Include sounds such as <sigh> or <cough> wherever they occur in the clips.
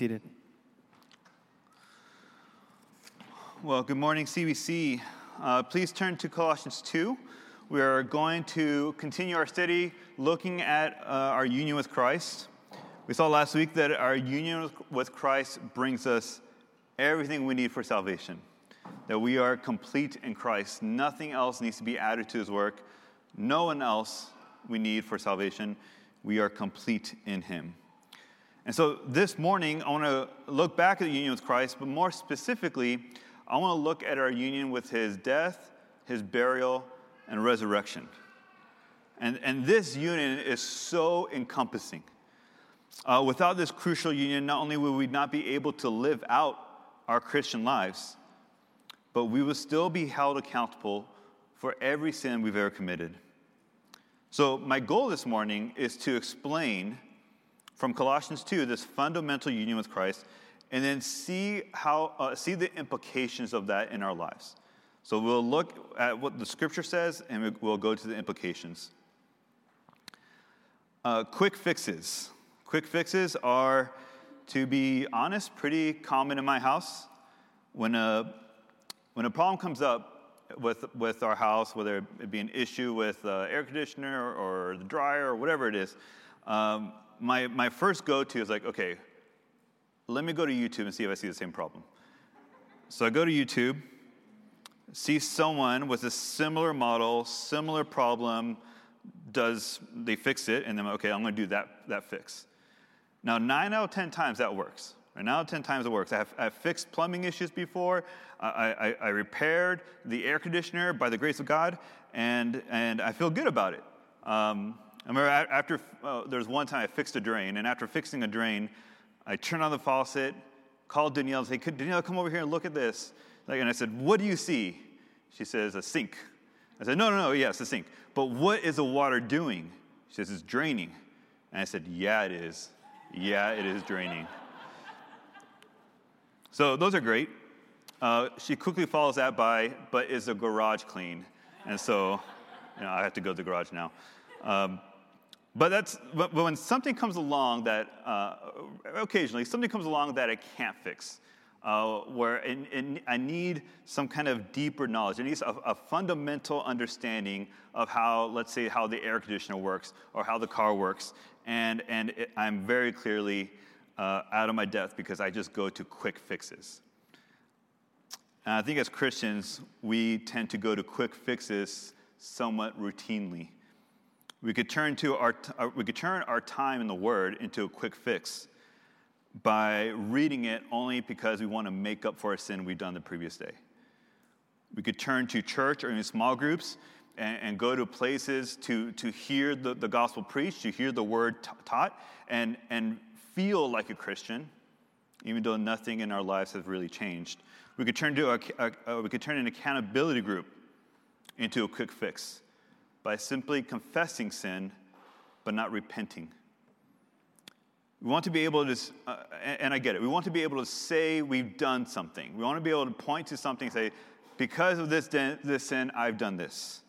seated. Well, good morning, CBC. Uh, please turn to Colossians 2. We are going to continue our study looking at uh, our union with Christ. We saw last week that our union with Christ brings us everything we need for salvation, that we are complete in Christ. Nothing else needs to be added to his work, no one else we need for salvation. We are complete in him. And so this morning, I want to look back at the union with Christ, but more specifically, I want to look at our union with his death, his burial, and resurrection. And, and this union is so encompassing. Uh, without this crucial union, not only will we not be able to live out our Christian lives, but we will still be held accountable for every sin we've ever committed. So, my goal this morning is to explain from Colossians 2 this fundamental union with Christ and then see, how, uh, see the implications of that in our lives. So, we'll look at what the scripture says and we'll go to the implications. Uh, quick fixes. Quick fixes are, to be honest, pretty common in my house. When a, when a problem comes up with, with our house, whether it be an issue with the air conditioner or, the dryer or whatever it is, um, my, my first go to is like, okay, let me go to YouTube and see if I see the same problem. So I go to YouTube, see someone with a similar model, similar problem, does they fix it, and then okay, I'm to do that, that fix. Now, nine out of 10 times that works. Nine out of 10 times it works. I've, I've fixed plumbing issues before. I, I, I, repaired the air conditioner by the grace of God, and, and I feel good about it. Um, I remember after, uh, there was one time I fixed a drain, and after fixing a drain, I turned on the faucet, called Danielle, and said, Danielle, come over here and look at this. and I said, What do you see? She says, A sink. I said, No, no, no, yes, a sink. But what is the water doing? She says, It's draining. And I said, Yeah, it is. Yeah, it is draining. So those are great. Uh, she quickly follows that by, but is the garage clean? And so, you know, I have to go to the garage now. Um, but that's but, when something comes along that uh, occasionally something comes along that I can't fix, uh, where in, in, I need some kind of deeper knowledge. I need a, a, fundamental understanding of how, let's say, how the air conditioner works or how the car works, and, and it, I'm very clearly uh, out of my depth because I just go to quick fixes. And I think as Christians, we tend to go to quick fixes somewhat routinely. We could turn, to our, uh, we could turn our time in the Word into a quick fix by reading it only because we want to make up for a sin we've done the previous day. We could turn to church or in small groups and, and go to places to, to hear the, the gospel preached, to hear the word t- taught, and, and feel like a Christian, even though nothing in our lives has really changed. We could turn, to a, a, a, we could turn an accountability group into a quick fix by simply confessing sin but not repenting. We want to be able to, uh, and I get it, we want to be able to say we've done something. We want to be able to point to something and say, because of this, this sin, I've done this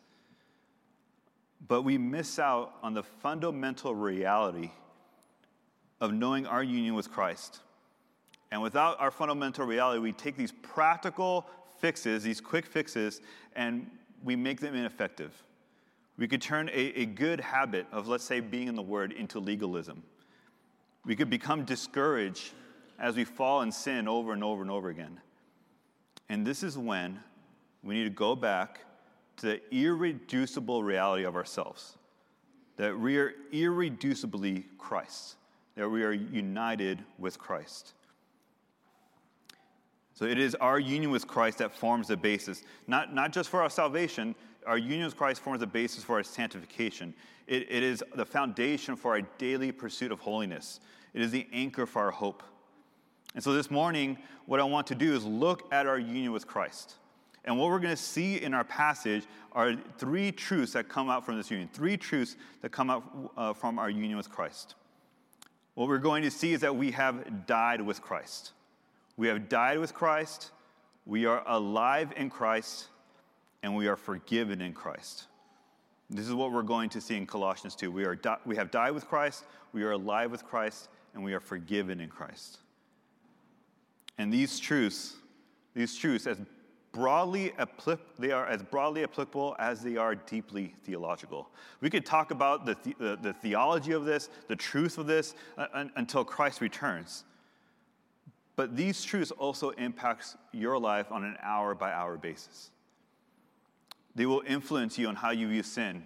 but we miss out on the fundamental reality of knowing our union with Christ. And without our fundamental reality, we take these practical fixes, these quick fixes, and we make them ineffective. We could turn a, a good habit of, let's say, being in the Word into legalism. We could become discouraged as we fall in sin over and over and over again. And this is when we need to go back to the irreducible reality of ourselves that we are irreducibly Christ, that we are united with Christ. So it is our union with Christ that forms the basis, not, not just for our salvation, our union with Christ forms the basis for our sanctification. It, it is the foundation for our daily pursuit of holiness, it is the anchor for our hope. And so this morning, what I want to do is look at our union with Christ. And what we're going to see in our passage are three truths that come out from this union, three truths that come out uh, from our union with Christ. What we're going to see is that we have died with Christ. We have died with Christ, we are alive in Christ, and we are forgiven in Christ. This is what we're going to see in Colossians 2. We, are di- we have died with Christ, we are alive with Christ, and we are forgiven in Christ. And these truths, these truths, as broadly they are as broadly applicable as they are deeply theological. We could talk about the, the, the theology of this, the truth of this, uh, until Christ returns. But these truths also impact your life on an hour by hour basis. They will influence you on how you view sin.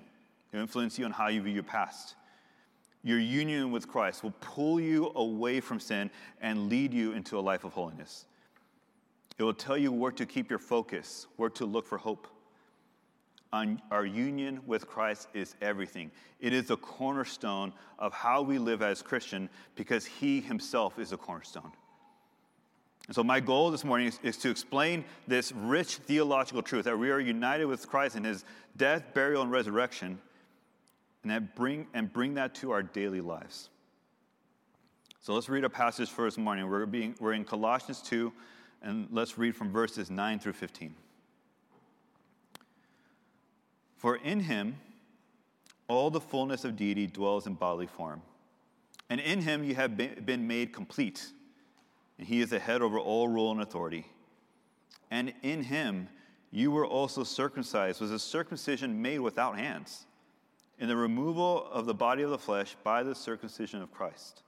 They'll influence you on how you view your past. Your union with Christ will pull you away from sin and lead you into a life of holiness. It will tell you where to keep your focus, where to look for hope. our union with Christ is everything. It is the cornerstone of how we live as Christian because He Himself is a cornerstone. So, my goal this morning is, is, to explain this rich theological truth that we are united with Christ in His death, burial, and resurrection, and that bring and bring that to our daily lives. So let's read a passage for this morning. We're, being, we're in Colossians 2, and let's read from verses 9 through 15. For in him all the fullness of deity dwells in bodily form. And in him you have been made complete. And he is the head over all rule and authority. And in him you were also circumcised, was a circumcision made without hands, in the removal of the body of the flesh by the circumcision of Christ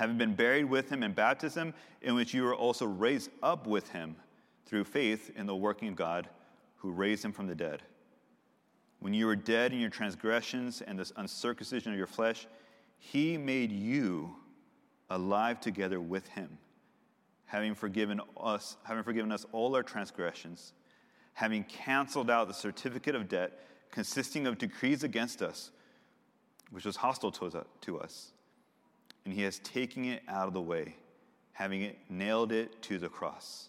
having been buried with him in baptism, in which you were also raised up with him through faith in the working of God who raised him from the dead. When you were dead in your transgressions and the uncircumcision of your flesh, he made you alive together with him, having forgiven us, having forgiven us all our transgressions, having canceled out the certificate of debt consisting of decrees against us, which was hostile to us and he has taken it out of the way, having it nailed it to the cross.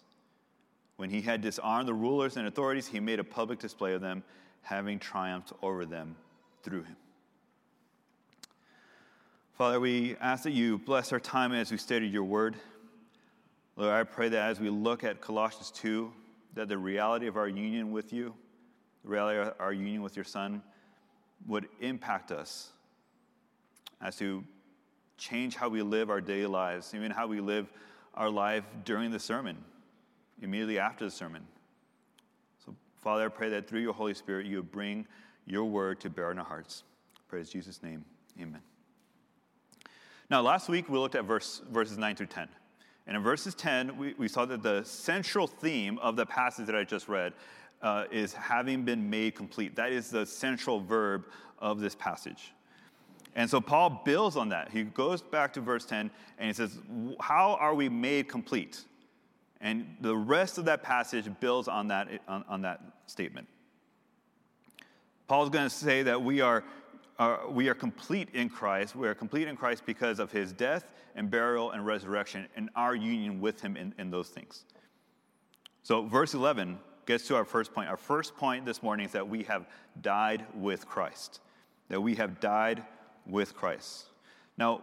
When he had disarmed the rulers and authorities, he made a public display of them, having triumphed over them through him. Father, we ask that you bless our time as we study your word. Lord, I pray that as we look at Colossians 2, that the reality of our union with you, the reality of our union with your Son, would impact us as to change how we live our daily lives, even how we live our life during the sermon, immediately after the sermon. So, Father, I pray that through your Holy Spirit, you would bring your word to bear in our hearts. Praise Jesus' name. Amen. Now, last week we looked at verse, verses 9 through 10. And in verses 10, we, we saw that the central theme of the passage that I just read uh, is having been made complete. That is the central verb of this passage. And so Paul builds on that. He goes back to verse 10 and he says, How are we made complete? And the rest of that passage builds on that, on, on that statement. Paul's going to say that we are, are, we are complete in Christ. We are complete in Christ because of his death and burial and resurrection and our union with him in, in those things. So, verse 11 gets to our first point. Our first point this morning is that we have died with Christ, that we have died with Christ. Now,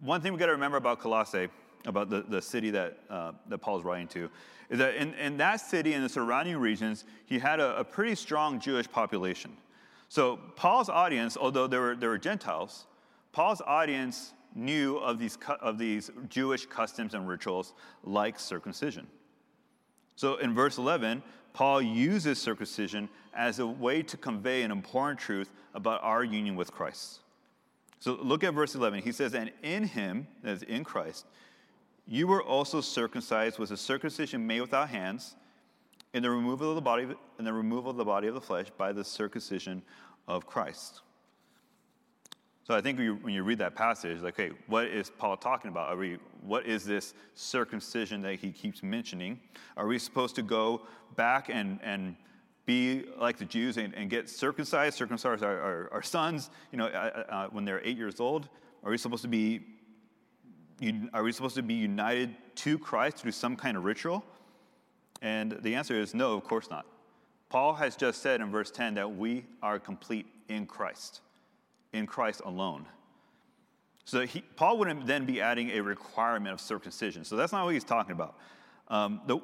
one thing we got to remember about Colossae, about the, the city that, uh, that Paul's writing to, is that in, in that city and the surrounding regions, he had a, a pretty strong Jewish population. So Paul's audience, although there were, there were Gentiles, Paul's audience knew of these, of these Jewish customs and rituals like circumcision. So in verse 11, Paul uses circumcision as a way to convey an important truth about our union with Christ. So look at verse 11. He says, And in him, that is in Christ, you were also circumcised with a circumcision made without hands, in the removal of the body, in the removal of the body of the flesh by the circumcision of Christ. So I think when you read that passage, like, hey, what is Paul talking about? Are we, what is this circumcision that he keeps mentioning? Are we supposed to go back and, and be like the Jews and, and get circumcised, circumcise our, our, our sons, you know, uh, uh, uh, when they're eight years old? Are we supposed to be, are we supposed to be united to Christ through some kind of ritual? And the answer is no, of course not. Paul has just said in verse 10 that we are complete in Christ, in Christ alone. So he, Paul wouldn't then be adding a requirement of circumcision. So that's not what he's talking about. Um, the,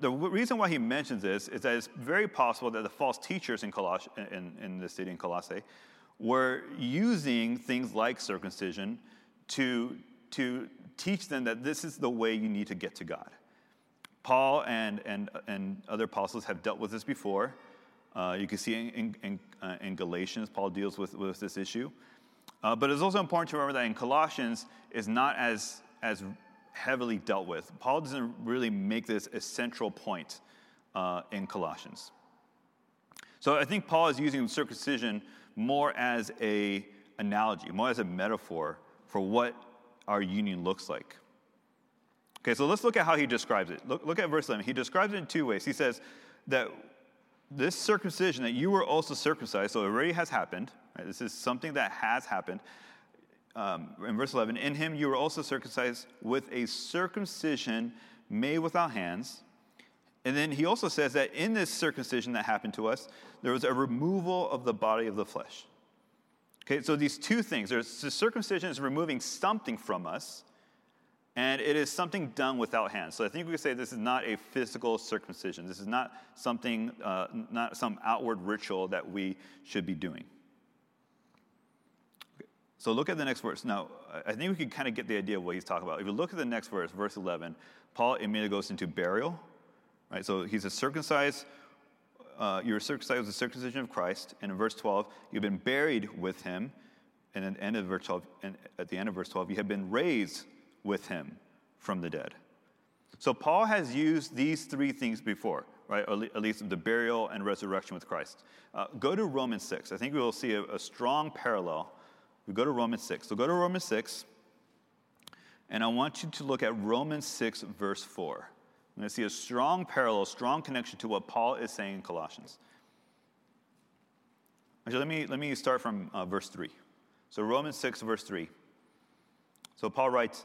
the reason why he mentions this is that it's very possible that the false teachers in, Coloss- in, in the city in Colossae were using things like circumcision to to teach them that this is the way you need to get to God. Paul and, and, and other apostles have dealt with this before. Uh, you can see in, in, uh, in, Galatians, Paul deals with, with this issue. Uh, but it's also important to remember that in Colossians is not as, as heavily dealt with. Paul doesn't really make this a central point uh, in Colossians. So I think Paul is using circumcision more as a analogy, more as a metaphor for what our union looks like. Okay, so let's look at how he describes it. Look, look at verse 11. He describes it in two ways. He says that this circumcision, that you were also circumcised, so it already has happened. Right? This is something that has happened. Um, in verse 11, in him you were also circumcised with a circumcision made without hands. And then he also says that in this circumcision that happened to us, there was a removal of the body of the flesh. Okay, so these two things there's the circumcision is removing something from us, and it is something done without hands. So I think we could say this is not a physical circumcision. This is not something, uh, not some outward ritual that we should be doing. Okay, so look at the next verse. Now, I think we can kind of get the idea of what he's talking about. If you look at the next verse, verse 11, Paul immediately goes into burial, right? So he's a circumcised uh, you were circumcised with the circumcision of Christ, and in verse 12, you've been buried with him, and at the end of verse 12, and at the end of verse 12, you have been raised with him from the dead. So Paul has used these three things before, right? Or at least the burial and resurrection with Christ. Uh, go to Romans 6. I think we will see a, a strong parallel. We go to Romans 6. So go to Romans 6, and I want you to look at Romans 6, verse 4. I'm going to see a strong parallel, strong connection to what Paul is saying in Colossians. Actually, let me, let me start from uh, verse 3. So, Romans 6, verse 3. So, Paul writes,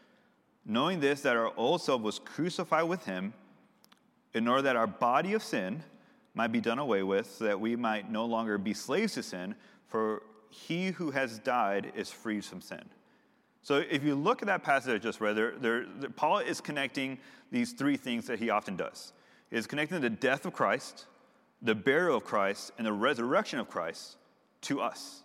Knowing this, that our old self was crucified with him, in order that our body of sin might be done away with, so that we might no longer be slaves to sin, for he who has died is freed from sin. So if you look at that passage I just read, there, there, Paul is connecting these three things that he often does. He is connecting the death of Christ, the burial of Christ, and the resurrection of Christ to us,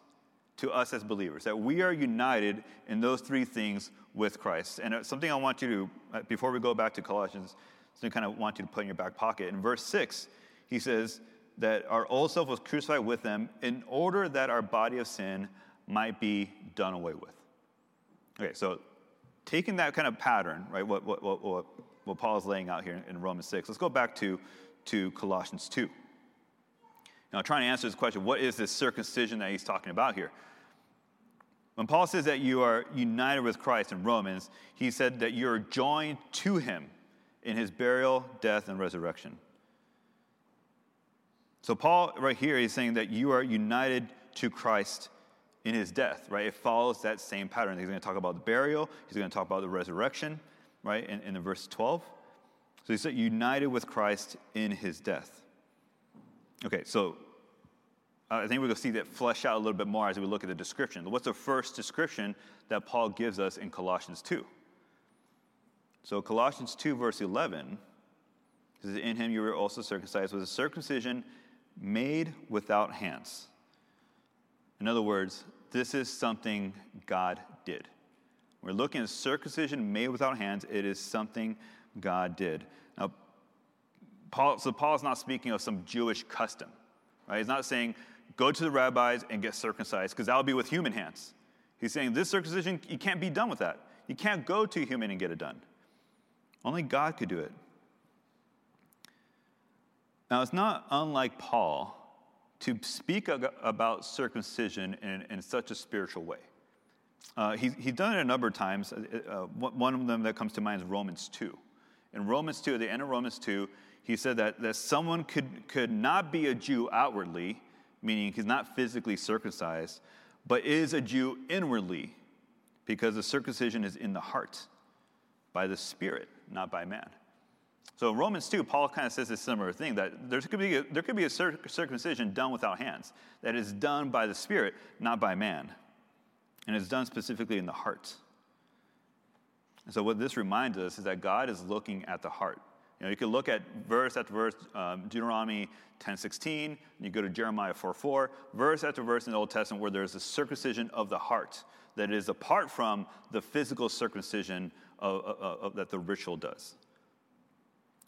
to us as believers, that we are united in those three things with Christ. And something I want you to, uh, before we go back to Colossians, something I kind of want you to put in your back pocket. In verse 6, he says that our old self was crucified with them in order that our body of sin might be done away with. Okay, so taking that kind of pattern, right, what, what, what, what Paul is laying out here in Romans 6, let's go back to, to Colossians 2. Now, trying to answer this question, what is this circumcision that he's talking about here? When Paul says that you are united with Christ in Romans, he said that you're joined to him in his burial, death, and resurrection. So, Paul, right here, he's saying that you are united to Christ in his death, right? It follows that same pattern. He's going to talk about the burial, he's going to talk about the resurrection, right, in, in verse 12. So he said, united with Christ in his death. Okay, so Uh, I think we're going to see that flesh out a little bit more as we look at the description. What's the first description that Paul gives us in Colossians 2? So Colossians 2, verse 11 says, In him you were also circumcised with a circumcision made without hands. In other words, this is something God did. We're looking at circumcision made without hands. It is something God did. Now, Paul, so Paul is not speaking of some Jewish custom, right? He's not saying go to the rabbis and get circumcised because that would be with human hands. He's saying this circumcision, you can't be done with that. You can't go to a human and get it done. Only God could do it. Now, it's not unlike Paul to speak about circumcision in, in such a spiritual way. Uh, he, he's done it a number of times. Uh, uh one of them that comes to mind is Romans 2. In Romans 2, at the end of Romans 2, he said that, that someone could, could not be a Jew outwardly, meaning he's not physically circumcised, but is a Jew inwardly, because the circumcision is in the heart by the Spirit. not by man. So in Romans 2, Paul kind of says a similar thing that there could be a, there could be a circumcision done without hands, that is done by the Spirit, not by man. And it's done specifically in the heart. And so what this reminds us is that God is looking at the heart. You know, you can look at verse after verse, um, Deuteronomy 10:16, and you go to Jeremiah 4:4, verse after verse in the Old Testament where there's a circumcision of the heart that is apart from the physical circumcision of, of, of, that the ritual does.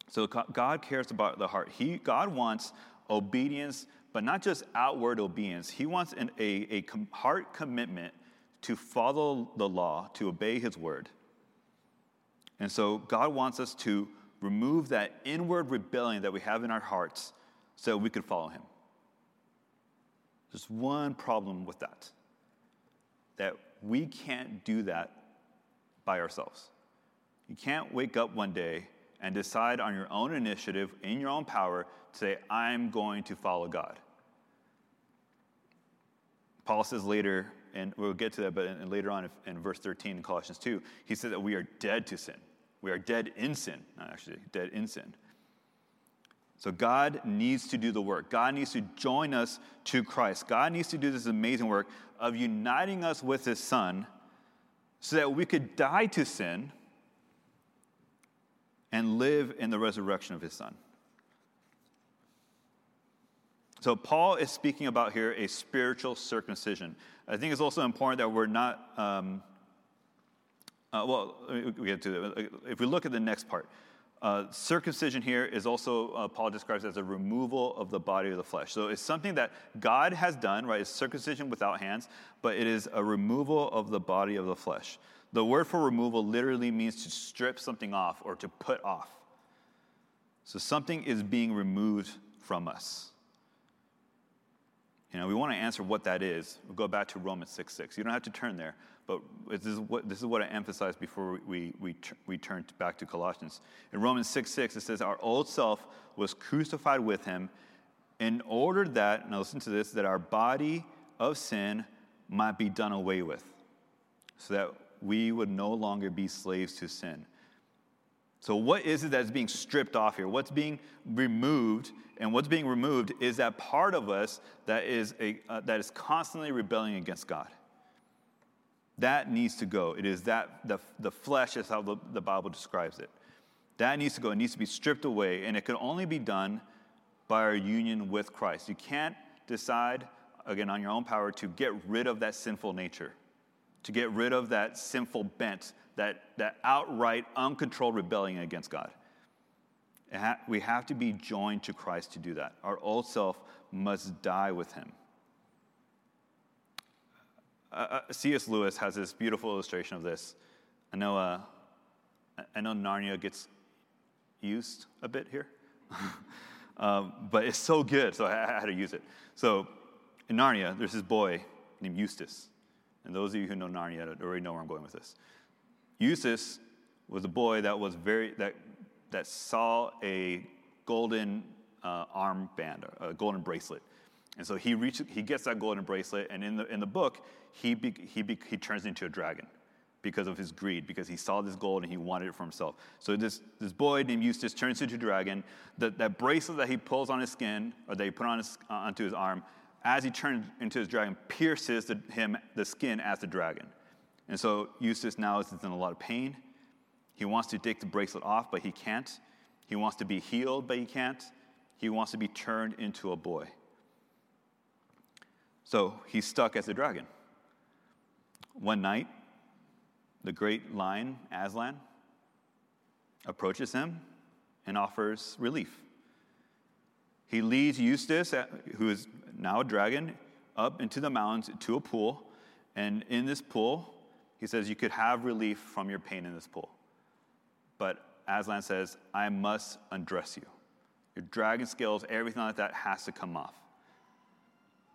So God cares about the heart. He, God wants obedience, but not just outward obedience. He wants an, a, a heart commitment to follow the law, to obey His word. And so God wants us to remove that inward rebellion that we have in our hearts so we could follow Him. There's one problem with that that we can't do that by ourselves. You can't wake up one day and decide on your own initiative, in your own power, to say, I'm going to follow God. Paul says later, and we'll get to that, but in, later on in verse 13 in Colossians 2, he says that we are dead to sin. We are dead in sin, not actually, dead in sin. So God needs to do the work. God needs to join us to Christ. God needs to do this amazing work of uniting us with His Son so that we could die to sin and live in the resurrection of his son. So, Paul is speaking about here a spiritual circumcision. I think it's also important that we're not, um, uh, well, we get to If we look at the next part, uh, circumcision here is also, uh, Paul describes as a removal of the body of the flesh. So it's something that God has done, right? It's circumcision without hands, but it is a removal of the body of the flesh. The word for removal literally means to strip something off or to put off. So something is being removed from us. You know, we want to answer what that is. We'll go back to Romans 6 6. You don't have to turn there, but this is what, this is what I emphasized before we, we, we turn back to Colossians. In Romans 6 6, it says, Our old self was crucified with him in order that, now listen to this, that our body of sin might be done away with, so that we would no longer be slaves to sin. So, what is it that's being stripped off here? What's being removed? And what's being removed is that part of us that is, a, uh, that is constantly rebelling against God. That needs to go. It is that the, the flesh is how the, the Bible describes it. That needs to go. It needs to be stripped away, and it can only be done by our union with Christ. You can't decide, again, on your own power to get rid of that sinful nature to get rid of that sinful bent, that, that outright, uncontrolled rebellion against God. We have to be joined to Christ to do that. Our old self must die with him. Uh, uh C.S. Lewis has this beautiful illustration of this. I know, uh, I know Narnia gets used a bit here, <laughs> um, but it's so good, so I, I had to use it. So in Narnia, there's this boy named Eustace. And those of you who know Narnia already know where I'm going with this. Eustace was a boy that was very that that saw a golden uh, armband, a golden bracelet, and so he reaches, he gets that golden bracelet, and in the in the book he be, he be, he turns into a dragon because of his greed, because he saw this gold and he wanted it for himself. So this, this boy named Eustace turns into a dragon. That that bracelet that he pulls on his skin, or that he put on his, uh, onto his arm, as he turns into his dragon, pierces the, him the skin as the dragon. And so Eustace now is in a lot of pain. He wants to take the bracelet off, but he can't. He wants to be healed, but he can't. He wants to be turned into a boy. So he's stuck as a dragon. One night, the great lion, Aslan, approaches him and offers relief. He leads Eustace, uh, who is now a dragon, up into the mountains to a pool. And in this pool, he says, You could have relief from your pain in this pool. But Aslan says, I must undress you. Your dragon scales, everything like that has to come off.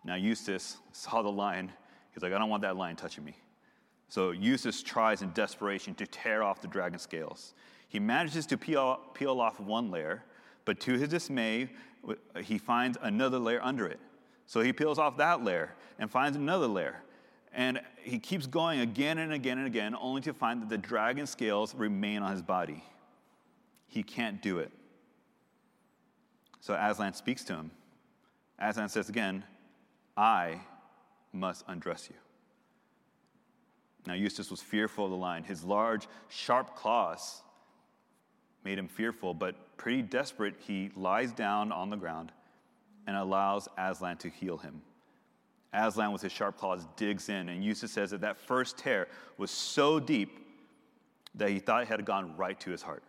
Now, Eustace saw the lion. He's like, I don't want that lion touching me. So Eustace tries in desperation to tear off the dragon scales. He manages to peel, peel off one layer, but to his dismay, he finds another layer under it. So he peels off that layer and finds another layer. And he keeps going again and again and again, only to find that the dragon scales remain on his body. he can't do it. So Aslan speaks to him. Aslan says again, I must undress you. Now, Eustace was fearful of the lion. His large, sharp claws made him fearful, but pretty desperate, he lies down on the ground and allows Aslan to heal him. Aslan, with his sharp claws, digs in, and Eustace says that that first tear was so deep that he thought it had gone right to his heart.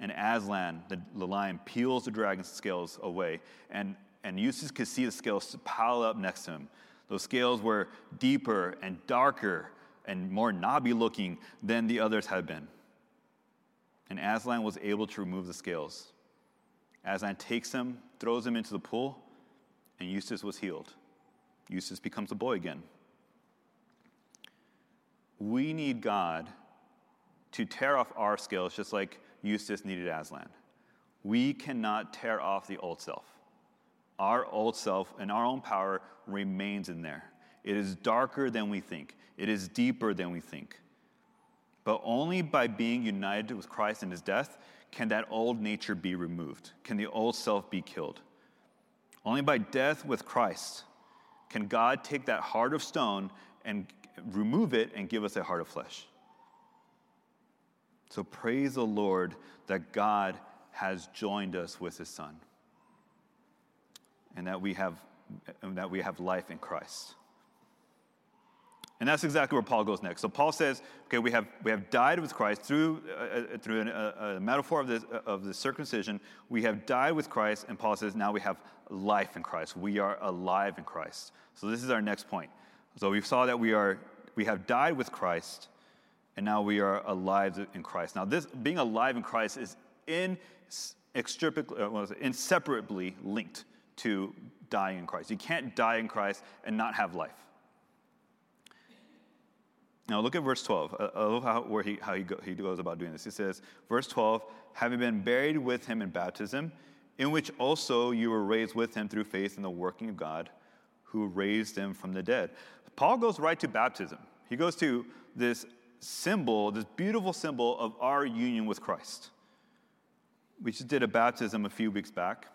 And Aslan, the, the lion, peels the dragon's scales away, and, and Eustace could see the scales pile up next to him. Those scales were deeper and darker and more knobby looking than the others had been. And Aslan was able to remove the scales. Aslan takes him, throws him into the pool, and Eustace was healed. Eustace becomes a boy again. We need God to tear off our scales just like Eustace needed Aslan. We cannot tear off the old self. Our old self and our own power remains in there. It is darker than we think, it is deeper than we think. But only by being united with Christ in his death can that old nature be removed, can the old self be killed. Only by death with Christ can God take that heart of stone and remove it and give us a heart of flesh. So praise the Lord that God has joined us with his Son and that we have, and that we have life in Christ. And that's exactly where Paul goes next. So Paul says, okay, we have, we have died with Christ through, uh, uh through an, a, a, metaphor of the, of the circumcision. We have died with Christ, and Paul says, now we have life in Christ. We are alive in Christ. So this is our next point. So we saw that we, are, we have died with Christ, and now we are alive in Christ. Now, this being alive in Christ is uh, inseparably linked to dying in Christ. You can't die in Christ and not have life. Now look at verse 12. I love how, where he, how he, go, he goes about doing this. He says, verse 12, having been buried with him in baptism, in which also you were raised with him through faith in the working of God, who raised him from the dead. Paul goes right to baptism. He goes to this symbol, this beautiful symbol of our union with Christ. We just did a baptism a few weeks back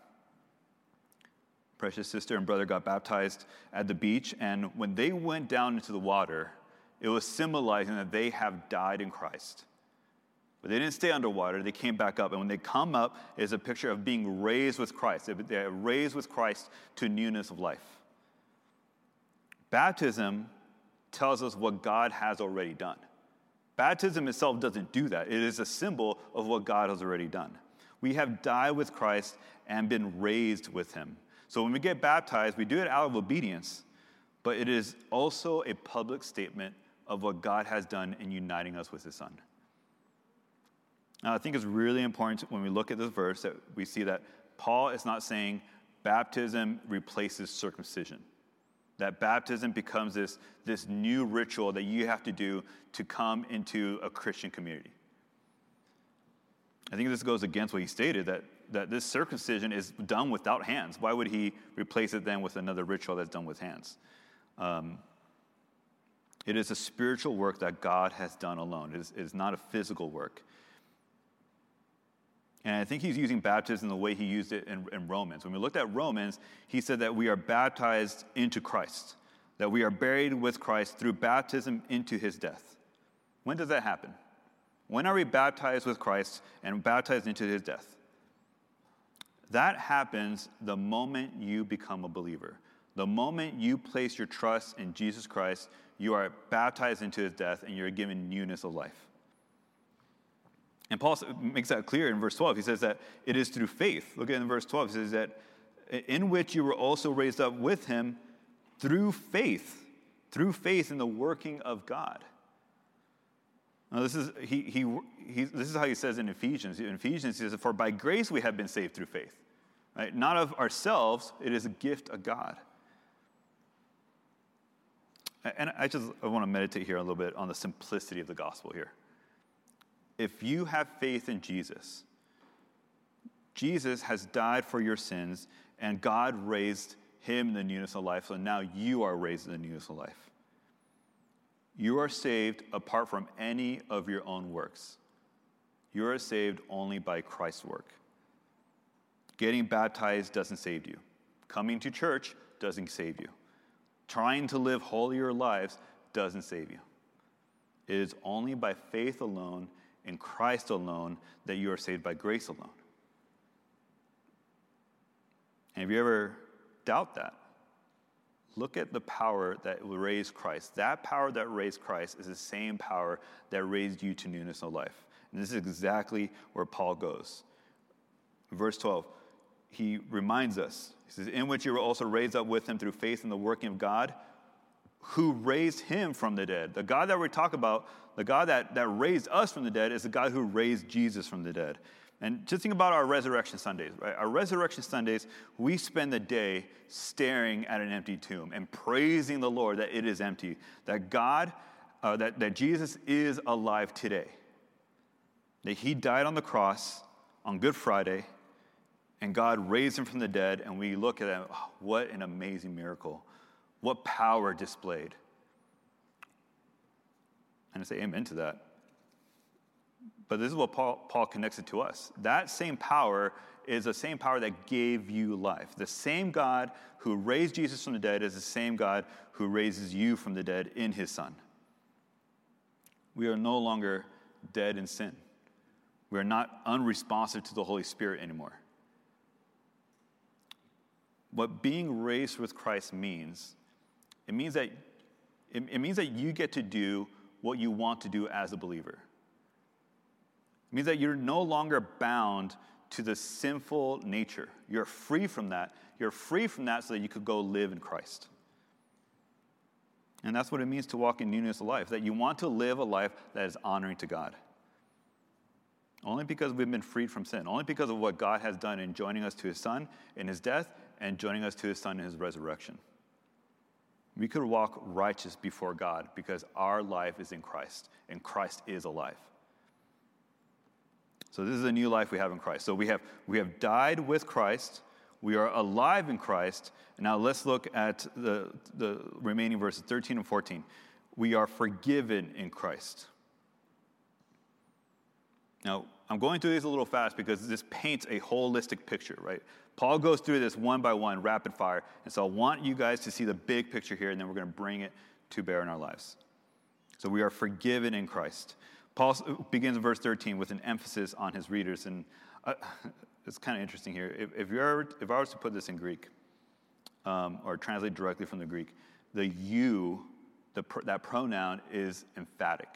precious sister and brother got baptized at the beach, and when they went down into the water, it was symbolizing that they have died in Christ. But they didn't stay underwater, they came back up. And when they come up, it's a picture of being raised with Christ. They're raised with Christ to newness of life. Baptism tells us what God has already done. Baptism itself doesn't do that, it is a symbol of what God has already done. We have died with Christ and been raised with him. So when we get baptized, we do it out of obedience, but it is also a public statement of what God has done in uniting us with his son. Now, I think it's really important when we look at this verse that we see that Paul is not saying baptism replaces circumcision, that baptism becomes this, this new ritual that you have to do to come into a Christian community. I think this goes against what he stated that that this circumcision is done without hands. Why would he replace it then with another ritual that's done with hands? Um, it is a spiritual work that God has done alone. It is, it is not a physical work. And I think he's using baptism the way he used it in, in, Romans. When we looked at Romans, he said that we are baptized into Christ, that we are buried with Christ through baptism into his death. When does that happen? When are we baptized with Christ and baptized into his death? That happens the moment you become a believer. The moment you place your trust in Jesus Christ, you are baptized into his death and you're given newness of life. And Paul makes that clear in verse 12. He says that it is through faith. Look at in verse 12. He says that in which you were also raised up with him through faith, through faith in the working of God. Now, this is, he, he, he, this is how he says in Ephesians. In Ephesians, he says, For by grace we have been saved through faith. Right? Not of ourselves, it is a gift of God. And I just I want to meditate here a little bit on the simplicity of the gospel here. If you have faith in Jesus, Jesus has died for your sins, and God raised him in the newness of life, so now you are raised in the newness of life. You are saved apart from any of your own works. You are saved only by Christ's work. Getting baptized doesn't save you. Coming to church doesn't save you. Trying to live holier lives doesn't save you. It is only by faith alone in Christ alone that you are saved by grace alone. And if you ever doubt that, look at the power that raised Christ. That power that raised Christ is the same power that raised you to newness of life. And this is exactly where Paul goes. Verse 12, he reminds us, he says, In which you were also raised up with him through faith in the working of God, who raised him from the dead. The God that we talk about, the God that, that raised us from the dead, is the God who raised Jesus from the dead. And just think about our resurrection Sundays, right? Our resurrection Sundays, we spend the day staring at an empty tomb and praising the Lord that it is empty, that God, uh, that, that Jesus is alive today, that he died on the cross on Good Friday, and God raised him from the dead, and we look at it, oh, what an amazing miracle. What power displayed. And I say amen to that. But this is what Paul, Paul connects it to us. That same power is the same power that gave you life. The same God who raised Jesus from the dead is the same God who raises you from the dead in his Son. We are no longer dead in sin. We are not unresponsive to the Holy Spirit anymore. What being raised with Christ means, it means that it, it means that you get to do what you want to do as a believer. It means that you're no longer bound to the sinful nature. You're free from that. You're free from that so that you could go live in Christ. And that's what it means to walk in newness of life, that you want to live a life that is honoring to God. Only because we've been freed from sin, only because of what God has done in joining us to his Son in his death and joining us to his Son in his resurrection. We could walk righteous before God because our life is in Christ, and Christ is alive. So this is a new life we have in Christ. So we have we have died with Christ, we are alive in Christ. Now let's look at the, the remaining verses 13 and 14. We are forgiven in Christ. Now, I'm going through these a little fast because this paints a holistic picture, right? Paul goes through this one by one, rapid fire. And so I want you guys to see the big picture here, and then we're going to bring it to bear in our lives. So we are forgiven in Christ. Paul begins in verse 13 with an emphasis on his readers. And uh, <laughs> it's kind of interesting here. If, if, you're, if I was to put this in Greek, um, or translate directly from the Greek, the you, the, that pronoun is emphatic.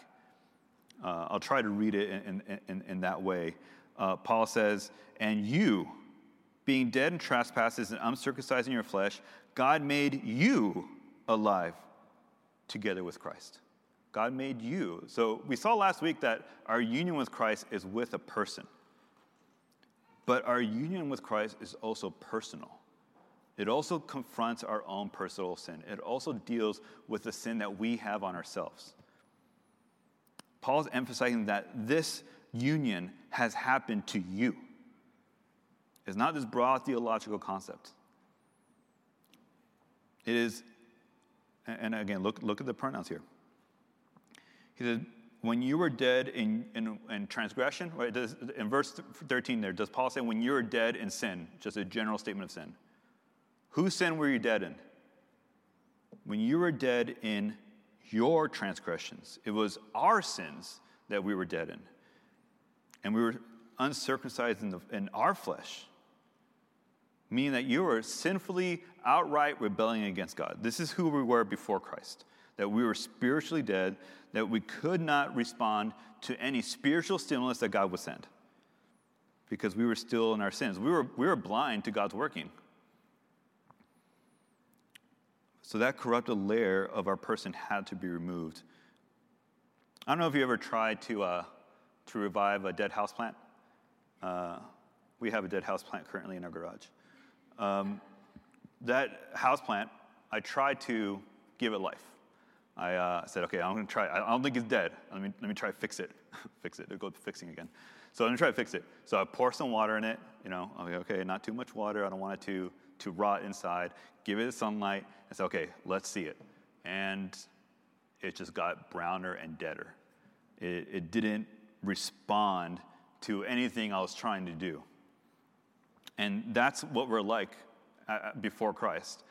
Uh, I'll try to read it in, in, in, in that way. Uh, Paul says, And you, being dead in trespasses and uncircumcised in your flesh, God made you alive together with Christ. God made you. So we saw last week that our union with Christ is with a person. But our union with Christ is also personal. It also confronts our own personal sin. It also deals with the sin that we have on ourselves. Paul's emphasizing that this union has happened to you. It's not this broad theological concept. It is, and again, look, look at the pronouns here. He said, when you were dead in, in, in transgression, right? Does, in verse 13 there, does Paul say, when you were dead in sin, just a general statement of sin? Whose sin were you dead in? When you were dead in your transgressions, it was our sins that we were dead in. And we were uncircumcised in, the, in our flesh, meaning that you were sinfully outright rebelling against God. This is who we were before Christ that we were spiritually dead, that we could not respond to any spiritual stimulus that God would send because we were still in our sins. We were, we were blind to God's working. So that corrupted layer of our person had to be removed. I don't know if you ever tried to, uh, to revive a dead house plant. Uh, we have a dead house plant currently in our garage. Um, that house plant, I tried to give it life. I uh, said, okay, I'm gonna try. I don't think it's dead. Let me, let me try to fix it. <laughs> fix it. It'll go to fixing again. So I'm gonna try to fix it. So I pour some water in it. You know, okay, not too much water. I don't want it to to rot inside. Give it sunlight. And say, okay, let's see it. And it just got browner and deader. It, it didn't respond to anything I was trying to do. And that's what we're like uh, uh, before Christ.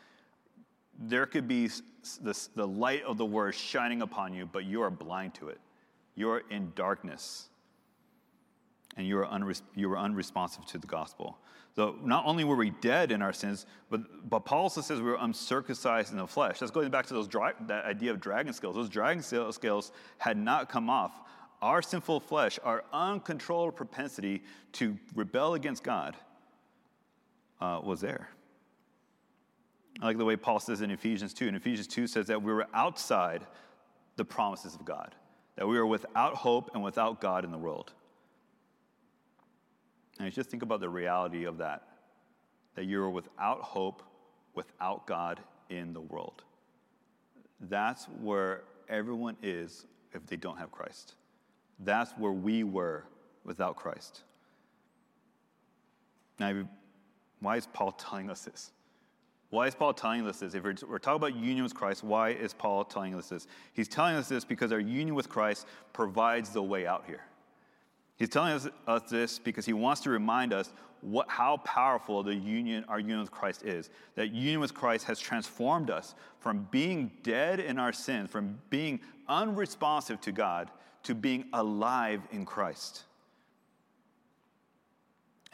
There could be the, the light of the word shining upon you, but you are blind to it. You're in darkness. And you are, you are unresponsive to the gospel. So not only were we dead in our sins, but, but Paul also says we were uncircumcised in the flesh. That's going back to those dry, that idea of dragon scales. Those dragon scales had not come off. Our sinful flesh, our uncontrolled propensity to rebel against God, uh, was there. I like the way Paul says in Ephesians 2. In Ephesians 2 says that we were outside the promises of God, that we were without hope and without God in the world. And just think about the reality of that, that you're without hope, without God in the world. That's where everyone is if they don't have Christ. That's where we were without Christ. Now, why is Paul telling us this? Why is Paul telling us this? If we're, talking about union with Christ, why is Paul telling us this? He's telling us this because our union with Christ provides the way out here. He's telling us, us this because he wants to remind us what, how powerful the union, our union with Christ is. That union with Christ has transformed us from being dead in our sins, from being unresponsive to God, to being alive in Christ.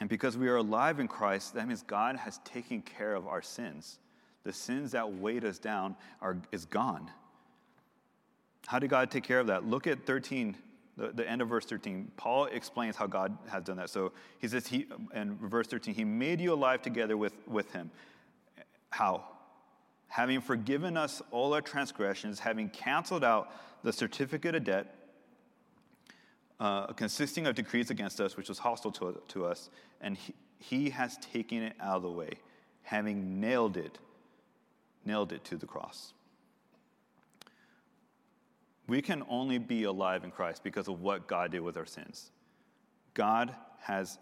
And because we are alive in Christ, that means God has taken care of our sins. The sins that weighed us down are, is gone. How did God take care of that? Look at 13, the, the end of verse 13. Paul explains how God has done that. So he says, he, in verse 13, He made you alive together with, with Him. How? Having forgiven us all our transgressions, having canceled out the certificate of debt uh, consisting of decrees against us, which was hostile to, to us, and he, he has taken it out of the way, having nailed it, nailed it to the cross. We can only be alive in Christ because of what God did with our sins. God has,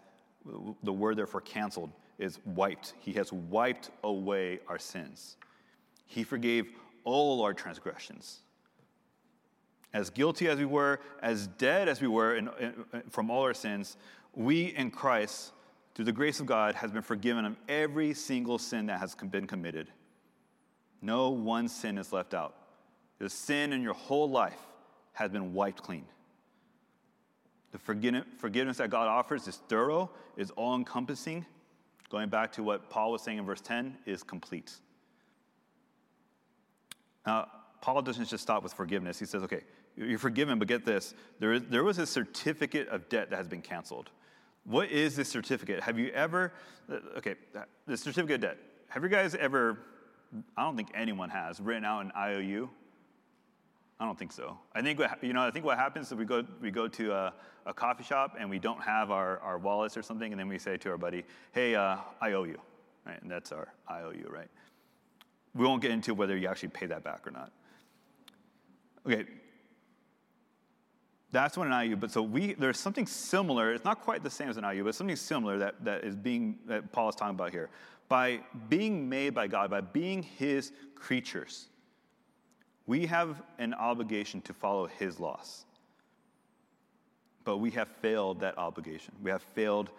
the word therefore canceled is wiped. He has wiped away our sins. He forgave all our transgressions as guilty as we were, as dead as we were in, in, from all our sins, we in Christ, through the grace of God, has been forgiven of every single sin that has been committed. No one sin is left out. The sin in your whole life has been wiped clean. The forgiveness that God offers is thorough, is all encompassing. Going back to what Paul was saying in verse 10, is complete. Now, Paul doesn't just stop with forgiveness. He says, okay, you're forgiven, but get this there, is, there was a certificate of debt that has been canceled. What is this certificate? Have you ever, uh, okay, uh, the certificate of debt, have you guys ever, I don't think anyone has, written out an IOU? I don't think so. I think what, you know. I think what happens is we go we go to a, a coffee shop and we don't have our, our wallets or something, and then we say to our buddy, "Hey, uh, I owe you," right? And that's our I owe you, right? We won't get into whether you actually pay that back or not. Okay, that's what an IU, but so we, there's something similar, it's not quite the same as an IU, but something similar that, that is being, that Paul is talking about here. By being made by God, by being his creatures, we have an obligation to follow his laws. But we have failed that obligation. We have failed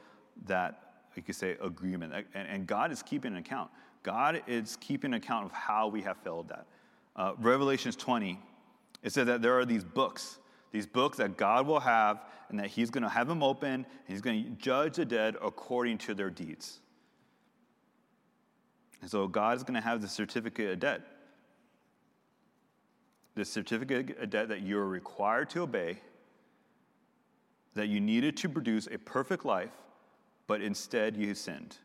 that, you could say, agreement. And, and God is keeping an account. God is keeping account of how we have failed that. Uh, Revelations 20, it says that there are these books, these books that God will have, and that He's going to have them open, and He's going to judge the dead according to their deeds. And so God is going to have the certificate of debt. The certificate of debt that you are required to obey, that you needed to produce a perfect life, but instead you sinned.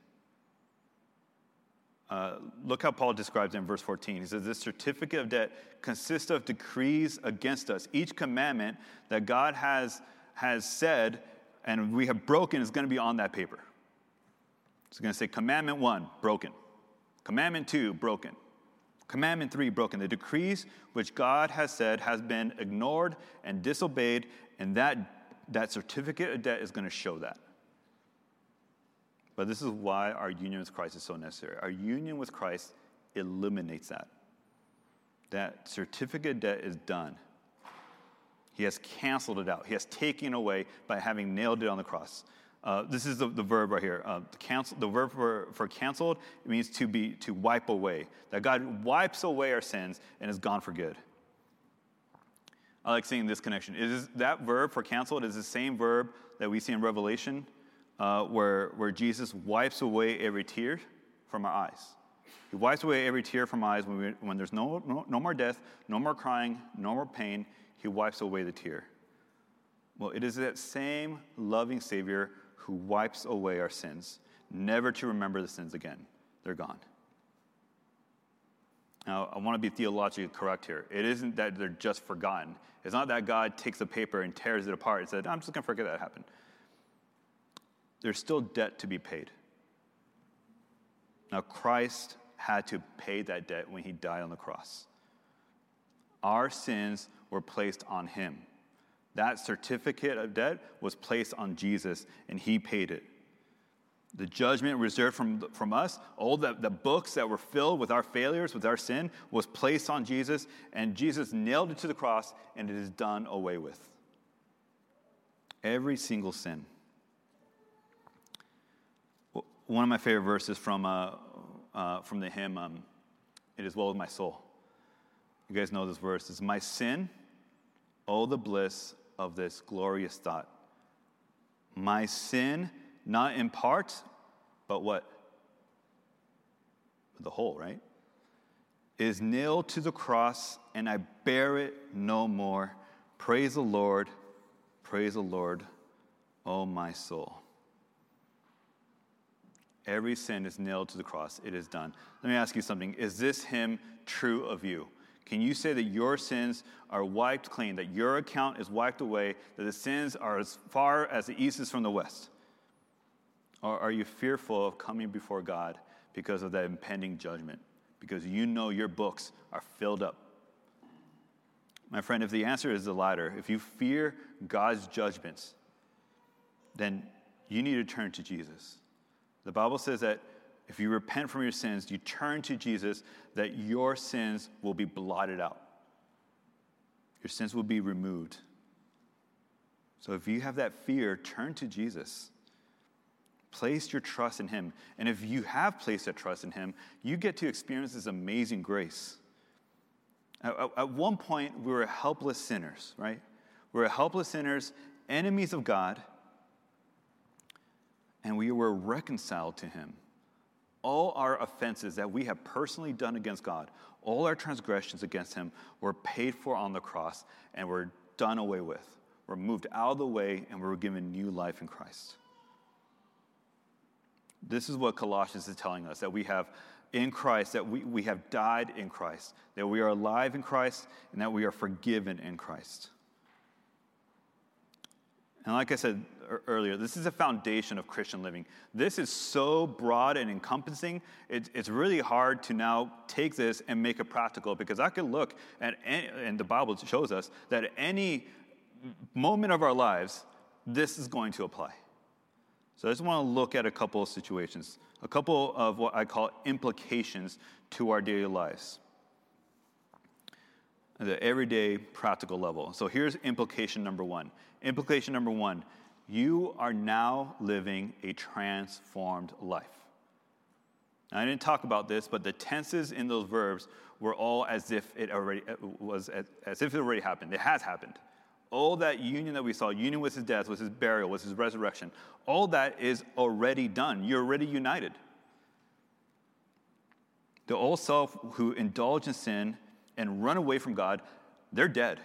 Uh, look how Paul describes it in verse 14. He says, This certificate of debt consists of decrees against us. Each commandment that God has, has said and we have broken is going to be on that paper. It's going to say, Commandment one, broken. Commandment two, broken. Commandment three, broken. The decrees which God has said has been ignored and disobeyed, and that, that certificate of debt is going to show that. But this is why our union with Christ is so necessary. Our union with Christ eliminates that. That certificate debt is done. He has canceled it out. He has taken away by having nailed it on the cross. Uh, this is the, the, verb right here. Uh, cancel, the verb for, for canceled means to be to wipe away. That God wipes away our sins and is gone for good. I like seeing this connection. Is that verb for canceled is the same verb that we see in Revelation, uh, where, where Jesus wipes away every tear from our eyes. He wipes away every tear from our eyes when, we, when there's no, no, no more death, no more crying, no more pain. He wipes away the tear. Well, it is that same loving Savior who wipes away our sins, never to remember the sins again. They're gone. Now, I want to be theologically correct here. It isn't that they're just forgotten. It's not that God takes a paper and tears it apart and said, I'm just going to forget that happened. There's still debt to be paid. Now, Christ had to pay that debt when he died on the cross. Our sins were placed on him. That certificate of debt was placed on Jesus, and he paid it. The judgment reserved from, from us, all the, the books that were filled with our failures, with our sin, was placed on Jesus, and Jesus nailed it to the cross, and it is done away with. Every single sin. One of my favorite verses from, uh, uh, from the hymn, um, It Is Well With My Soul. You guys know this verse. It's my sin, oh, the bliss of this glorious thought. My sin, not in part, but what? The whole, right? Is nailed to the cross, and I bear it no more. Praise the Lord, praise the Lord, O oh my soul. Every sin is nailed to the cross. It is done. Let me ask you something. Is this hymn true of you? Can you say that your sins are wiped clean, that your account is wiped away, that the sins are as far as the east is from the west? Or are you fearful of coming before God because of that impending judgment? Because you know your books are filled up. My friend, if the answer is the latter, if you fear God's judgments, then you need to turn to Jesus. The Bible says that if you repent from your sins, you turn to Jesus, that your sins will be blotted out. Your sins will be removed. So if you have that fear, turn to Jesus. Place your trust in Him. And if you have placed that trust in Him, you get to experience this amazing grace. At, at one point, we were helpless sinners, right? We were helpless sinners, enemies of God, and we were reconciled to Him all our offenses that we have personally done against God, all our transgressions against Him were paid for on the cross and were done away with. We're moved out of the way and we're given new life in Christ. This is what Colossians is telling us that we have in Christ, that we, we have died in Christ, that we are alive in Christ, and that we are forgiven in Christ. And like I said earlier, this is a foundation of Christian living. This is so broad and encompassing, it, it's really hard to now take this and make it practical because I could look at, any, and the Bible shows us that at any moment of our lives, this is going to apply. So I just want to look at a couple of situations, a couple of what I call implications to our daily lives the everyday practical level. So here's implication number one. Implication number one you are now living a transformed life. Now, I didn't talk about this, but the tenses in those verbs were all as if it already uh, was as if it already happened. It has happened. All that union that we saw, union with his death, with his burial, with his resurrection, all that is already done. You're already united. The old self who indulged in sin and run away from God, they're dead.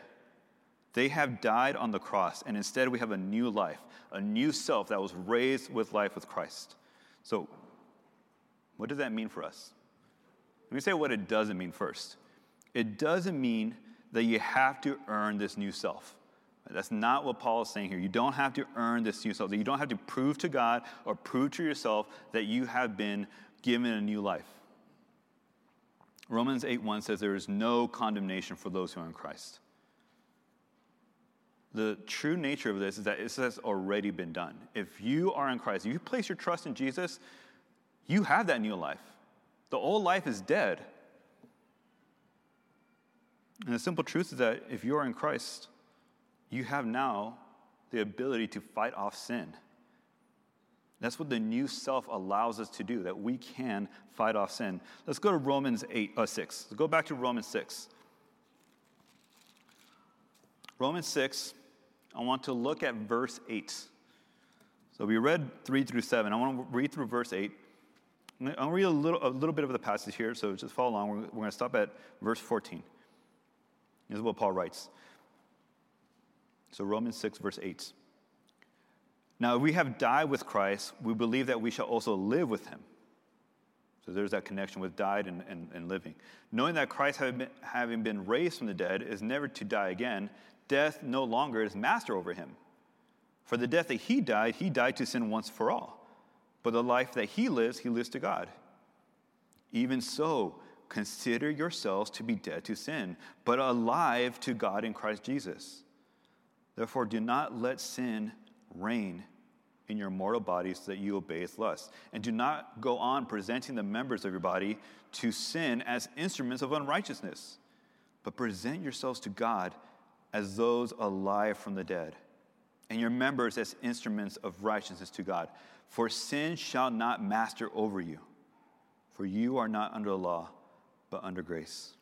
They have died on the cross, and instead we have a new life, a new self that was raised with life with Christ. So, what does that mean for us? Let me say what it doesn't mean first. It doesn't mean that you have to earn this new self. That's not what Paul is saying here. You don't have to earn this new self. You don't have to prove to God or prove to yourself that you have been given a new life. Romans 8:1 says there is no condemnation for those who are in Christ. The true nature of this is that it has already been done. If you are in Christ, if you place your trust in Jesus, you have that new life. The old life is dead. And the simple truth is that if you are in Christ, you have now the ability to fight off sin. That's what the new self allows us to do, that we can fight off sin. Let's go to Romans 8, uh, 6. Let's go back to Romans 6. Romans 6, I want to look at verse 8. So we read 3 through 7. I want to read through verse 8. I'll read a little, a little bit of the passage here, so just follow along. We're, we're going to stop at verse 14. This is what Paul writes. So, Romans 6, verse 8. Now, if we have died with Christ, we believe that we shall also live with him. So, there's that connection with died and, and, and living. Knowing that Christ, having been, having been raised from the dead, is never to die again, death no longer is master over him. For the death that he died, he died to sin once for all. But the life that he lives, he lives to God. Even so, consider yourselves to be dead to sin, but alive to God in Christ Jesus. Therefore, do not let sin reign in your mortal bodies so that you obey its lust. And do not go on presenting the members of your body to sin as instruments of unrighteousness, but present yourselves to God as those alive from the dead, and your members as instruments of righteousness to God. For sin shall not master over you, for you are not under the law, but under grace.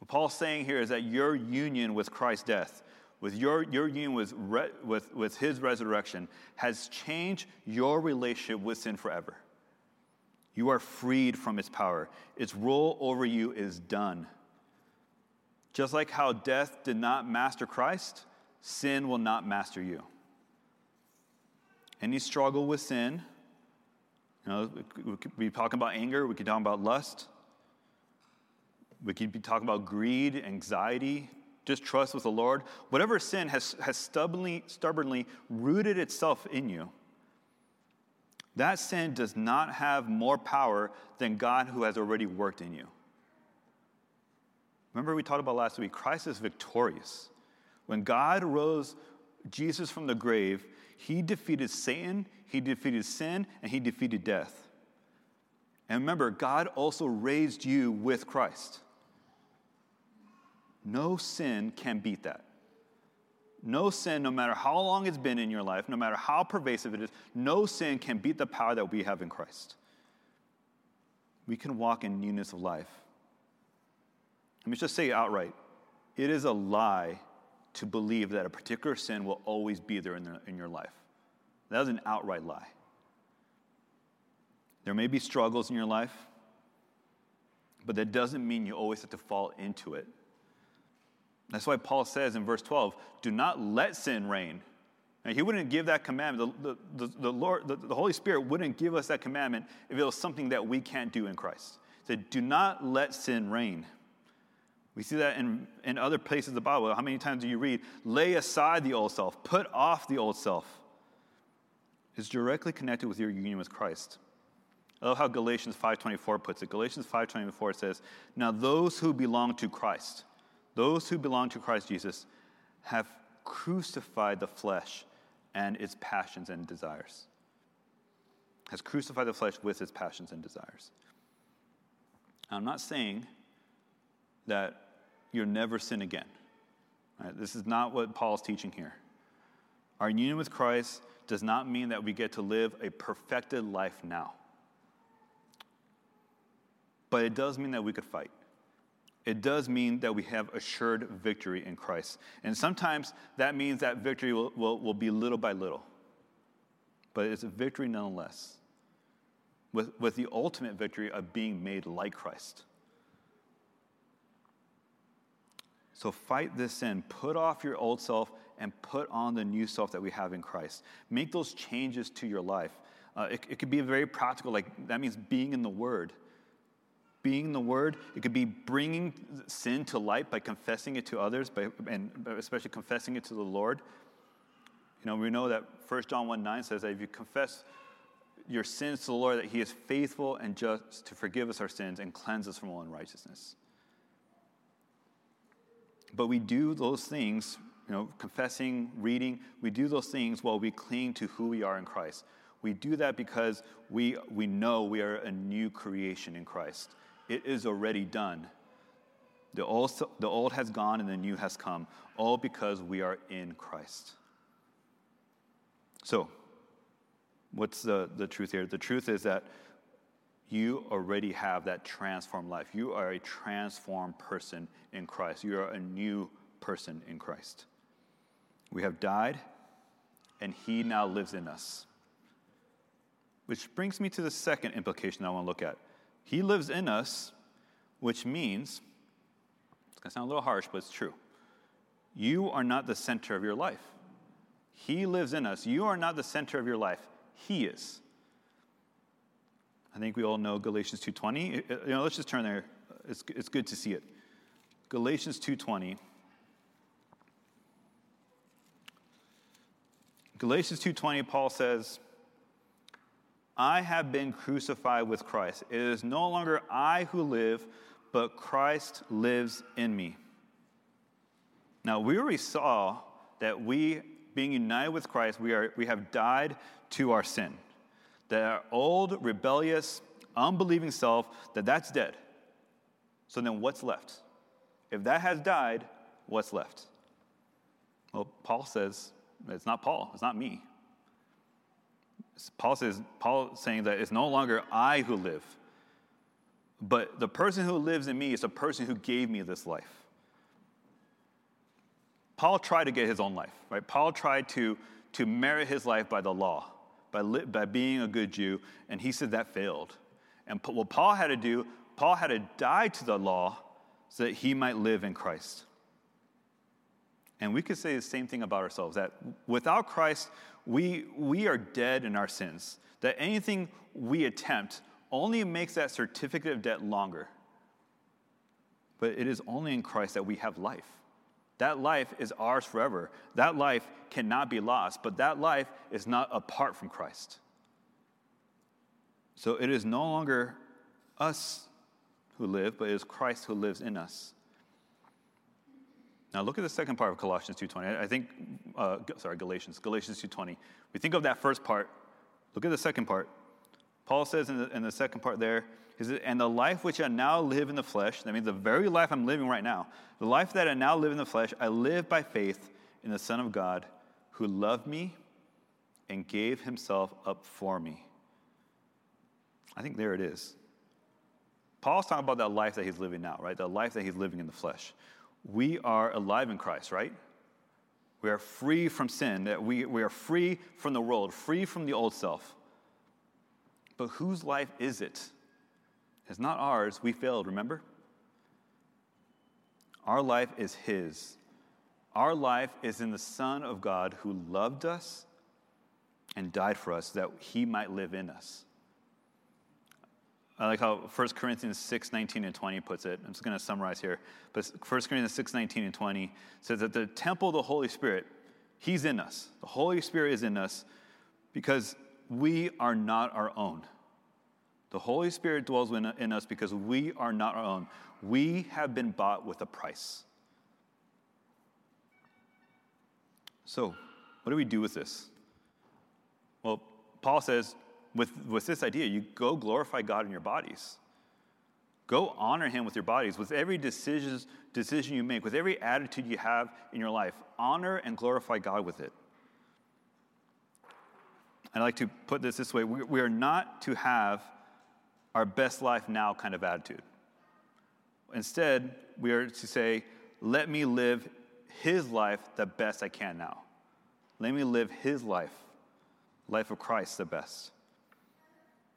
What Paul's saying here is that your union with Christ's death, with your, your union with, re, with, with his resurrection, has changed your relationship with sin forever. You are freed from its power. Its rule over you is done. Just like how death did not master Christ, sin will not master you. Any struggle with sin, you know, we could be talking about anger, we could talk about lust, we could be talking about greed, anxiety, distrust with the Lord. Whatever sin has, has stubbornly, stubbornly rooted itself in you, that sin does not have more power than God who has already worked in you. Remember, we talked about last week, Christ is victorious. When God rose Jesus from the grave, he defeated Satan, he defeated sin, and he defeated death. And remember, God also raised you with Christ. No sin can beat that. No sin, no matter how long it's been in your life, no matter how pervasive it is, no sin can beat the power that we have in Christ. We can walk in newness of life. Let me just say it outright it is a lie to believe that a particular sin will always be there in, the, in your life. That is an outright lie. There may be struggles in your life, but that doesn't mean you always have to fall into it. That's why Paul says in verse 12, do not let sin reign. And he wouldn't give that commandment. The, the, the, the Lord, the, the, Holy Spirit wouldn't give us that commandment if it was something that we can't do in Christ. He said, do not let sin reign. We see that in, in other places of the Bible. How many times do you read, lay aside the old self, put off the old self? It's directly connected with your union with Christ. I love how Galatians 5.24 puts it. Galatians 5.24 says, Now those who belong to Christ, those who belong to Christ Jesus, have crucified the flesh and its passions and desires. Has crucified the flesh with its passions and desires. I'm not saying that you'll never sin again. Right? This is not what Paul's teaching here. Our union with Christ does not mean that we get to live a perfected life now. But it does mean that we could fight. It does mean that we have assured victory in Christ. And sometimes that means that victory will, will, will be little by little. But it's a victory nonetheless, with, with the ultimate victory of being made like Christ. So fight this sin. Put off your old self and put on the new self that we have in Christ. Make those changes to your life. Uh, it, it could be very practical, like that means being in the Word. Being in the Word, it could be bringing sin to light by confessing it to others, by, and especially confessing it to the Lord. You know, we know that 1 John 1 9 says that if you confess your sins to the Lord, that He is faithful and just to forgive us our sins and cleanse us from all unrighteousness. But we do those things, you know, confessing, reading, we do those things while we cling to who we are in Christ. We do that because we, we know we are a new creation in Christ. It is already done. The old, the old has gone and the new has come, all because we are in Christ. So, what's the, the truth here? The truth is that you already have that transformed life. You are a transformed person in Christ. You are a new person in Christ. We have died, and He now lives in us. Which brings me to the second implication I want to look at. He lives in us, which means, it's going to sound a little harsh, but it's true. You are not the center of your life. He lives in us. You are not the center of your life. He is. I think we all know Galatians 2:20. You know, let's just turn there. It's, it's good to see it. Galatians 2:20. Galatians 2:20 Paul says, I have been crucified with Christ. It is no longer I who live, but Christ lives in me. Now, we already saw that we, being united with Christ, we, are, we have died to our sin. That our old, rebellious, unbelieving self, that that's dead. So then what's left? If that has died, what's left? Well, Paul says, it's not Paul, it's not me. Paul says, Paul saying that it's no longer I who live, but the person who lives in me is the person who gave me this life. Paul tried to get his own life, right? Paul tried to, to merit his life by the law, by, li- by being a good Jew, and he said that failed. And what Paul had to do, Paul had to die to the law so that he might live in Christ. And we could say the same thing about ourselves that without Christ, we, we are dead in our sins. That anything we attempt only makes that certificate of debt longer. But it is only in Christ that we have life. That life is ours forever. That life cannot be lost, but that life is not apart from Christ. So it is no longer us who live, but it is Christ who lives in us. Now look at the second part of Colossians 2.20. I think, uh, sorry, Galatians, Galatians 2.20. We think of that first part. Look at the second part. Paul says in the, in the second part there, and the life which I now live in the flesh, that means the very life I'm living right now, the life that I now live in the flesh, I live by faith in the Son of God who loved me and gave himself up for me. I think there it is. Paul's talking about that life that he's living now, right? The life that he's living in the flesh we are alive in Christ, right? We are free from sin, that we, we are free from the world, free from the old self. But whose life is it? It's not ours. We failed, remember? Our life is His. Our life is in the Son of God who loved us and died for us that He might live in us. I like how 1 Corinthians 6, 19 and 20 puts it. I'm just going to summarize here. But 1 Corinthians 6, 19 and 20 says that the temple of the Holy Spirit, He's in us. The Holy Spirit is in us because we are not our own. The Holy Spirit dwells in us because we are not our own. We have been bought with a price. So, what do we do with this? Well, Paul says, with, with this idea, you go glorify God in your bodies. Go honor Him with your bodies. With every decision, decision you make, with every attitude you have in your life, honor and glorify God with it. I like to put this this way we, we are not to have our best life now kind of attitude. Instead, we are to say, let me live His life the best I can now. Let me live His life, life of Christ, the best.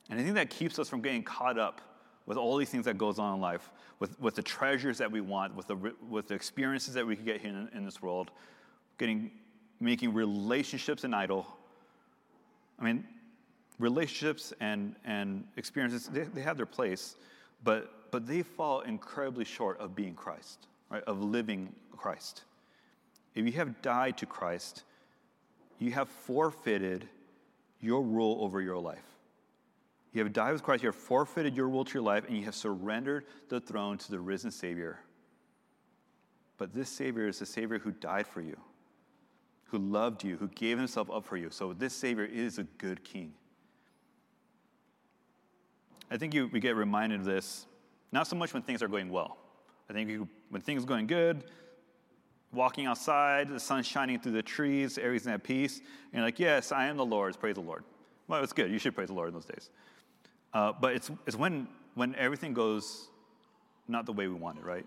And I think that keeps us from getting caught up with all these things that goes on in life, with, with the treasures that we want, with the, with the experiences that we can get here in, in this world, getting, making relationships an idol. I mean, relationships and, and experiences, they, they have their place, but, but they fall incredibly short of being Christ, right? Of living Christ. If you have died to Christ, you have forfeited your rule over your life. You have died with Christ, you have forfeited your will to your life, and you have surrendered the throne to the risen Savior. But this Savior is the Savior who died for you, who loved you, who gave himself up for you. So this Savior is a good king. I think you, we get reminded of this not so much when things are going well, I think you, when things are going good, walking outside, the sun's shining through the trees, everything's at peace, and you're like, yes, I am the Lord's, praise the Lord. Well, it's good. You should praise the Lord in those days. Uh, but it's, it's when, when everything goes not the way we want it, right?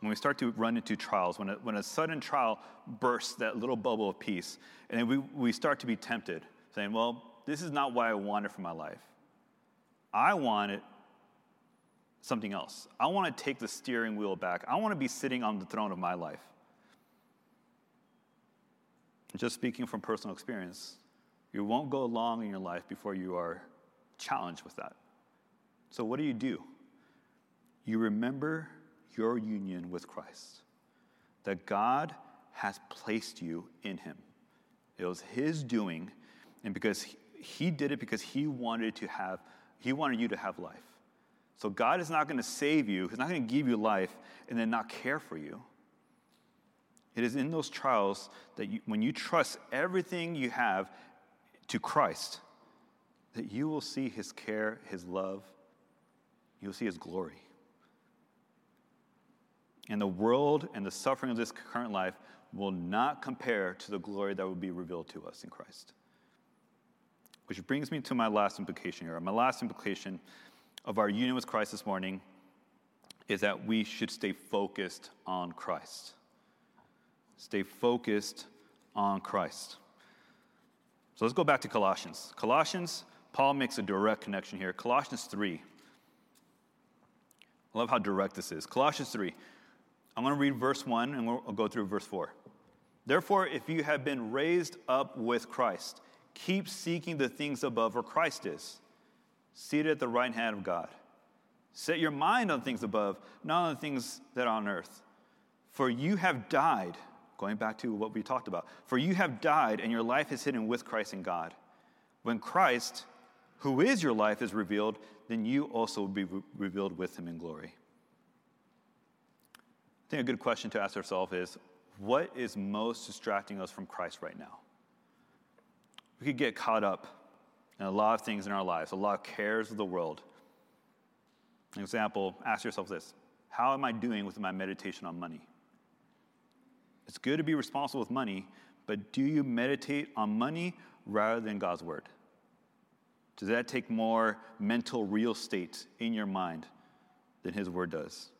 When we start to run into trials, when a, when a sudden trial bursts that little bubble of peace, and we, we start to be tempted, saying, well, this is not what I wanted for my life. I wanted something else. I want to take the steering wheel back. I want to be sitting on the throne of my life. Just speaking from personal experience, you won't go long in your life before you are challenged with that. So, what do you do? You remember your union with Christ, that God has placed you in Him. It was His doing, and because He, he did it because He wanted to have, He wanted you to have life. So, God is not going to save you, He's not going to give you life and then not care for you. It is in those trials that you, when you trust everything you have to Christ, that you will see his care, his love, you'll see his glory. And the world and the suffering of this current life will not compare to the glory that will be revealed to us in Christ. Which brings me to my last implication here. My last implication of our union with Christ this morning is that we should stay focused on Christ. Stay focused on Christ. So let's go back to Colossians. Colossians, Paul makes a direct connection here. Colossians 3. I love how direct this is. Colossians 3. I'm going to read verse 1 and we'll go through verse 4. Therefore, if you have been raised up with Christ, keep seeking the things above where Christ is, seated at the right hand of God. Set your mind on things above, not on the things that are on earth. For you have died Going back to what we talked about. For you have died, and your life is hidden with Christ in God. When Christ, who is your life, is revealed, then you also will be re- revealed with him in glory. I think a good question to ask ourselves is what is most distracting us from Christ right now? We could get caught up in a lot of things in our lives, a lot of cares of the world. Example, ask yourself this How am I doing with my meditation on money? It's good to be responsible with money, but do you meditate on money rather than God's word? Does that take more mental real estate in your mind than His word does?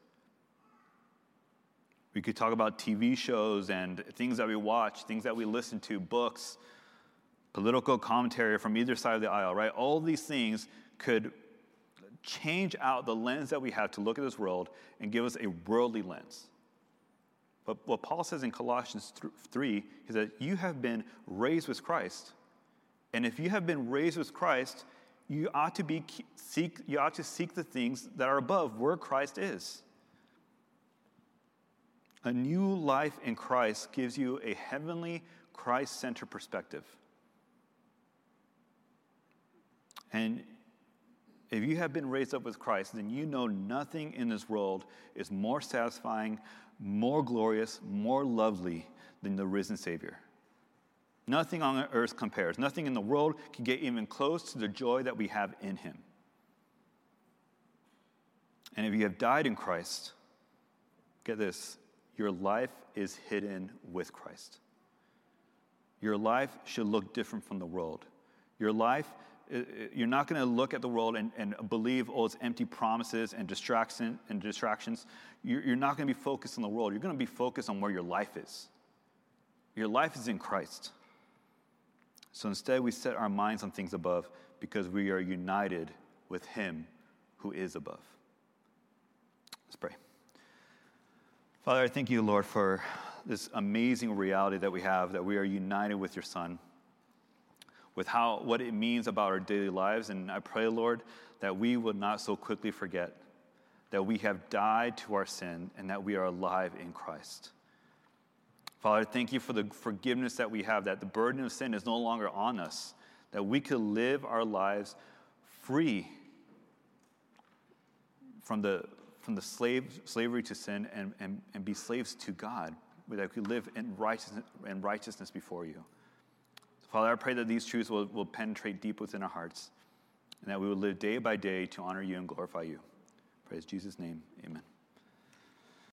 We could talk about TV shows and things that we watch, things that we listen to, books, political commentary from either side of the aisle, right? All these things could change out the lens that we have to look at this world and give us a worldly lens. But what Paul says in Colossians 3 is that you have been raised with Christ. And if you have been raised with Christ, you ought to be seek you ought to seek the things that are above where Christ is. A new life in Christ gives you a heavenly Christ-centered perspective. And if you have been raised up with Christ, then you know nothing in this world is more satisfying, more glorious, more lovely than the risen Savior. Nothing on earth compares. Nothing in the world can get even close to the joy that we have in Him. And if you have died in Christ, get this your life is hidden with Christ. Your life should look different from the world. Your life you're not going to look at the world and, and believe all its empty promises and distraction and distractions. You're, you're not going to be focused on the world. You're going to be focused on where your life is. Your life is in Christ. So instead, we set our minds on things above because we are united with Him who is above. Let's pray. Father, I thank you, Lord, for this amazing reality that we have that we are united with your Son with how, what it means about our daily lives. And I pray, Lord, that we would not so quickly forget that we have died to our sin and that we are alive in Christ. Father, thank you for the forgiveness that we have, that the burden of sin is no longer on us, that we could live our lives free from the, from the slave, slavery to sin and, and, and be slaves to God, that we live in righteousness, in righteousness before you. Father, I pray that these truths will, will penetrate deep within our hearts and that we will live day by day to honor you and glorify you. Praise Jesus' name. Amen.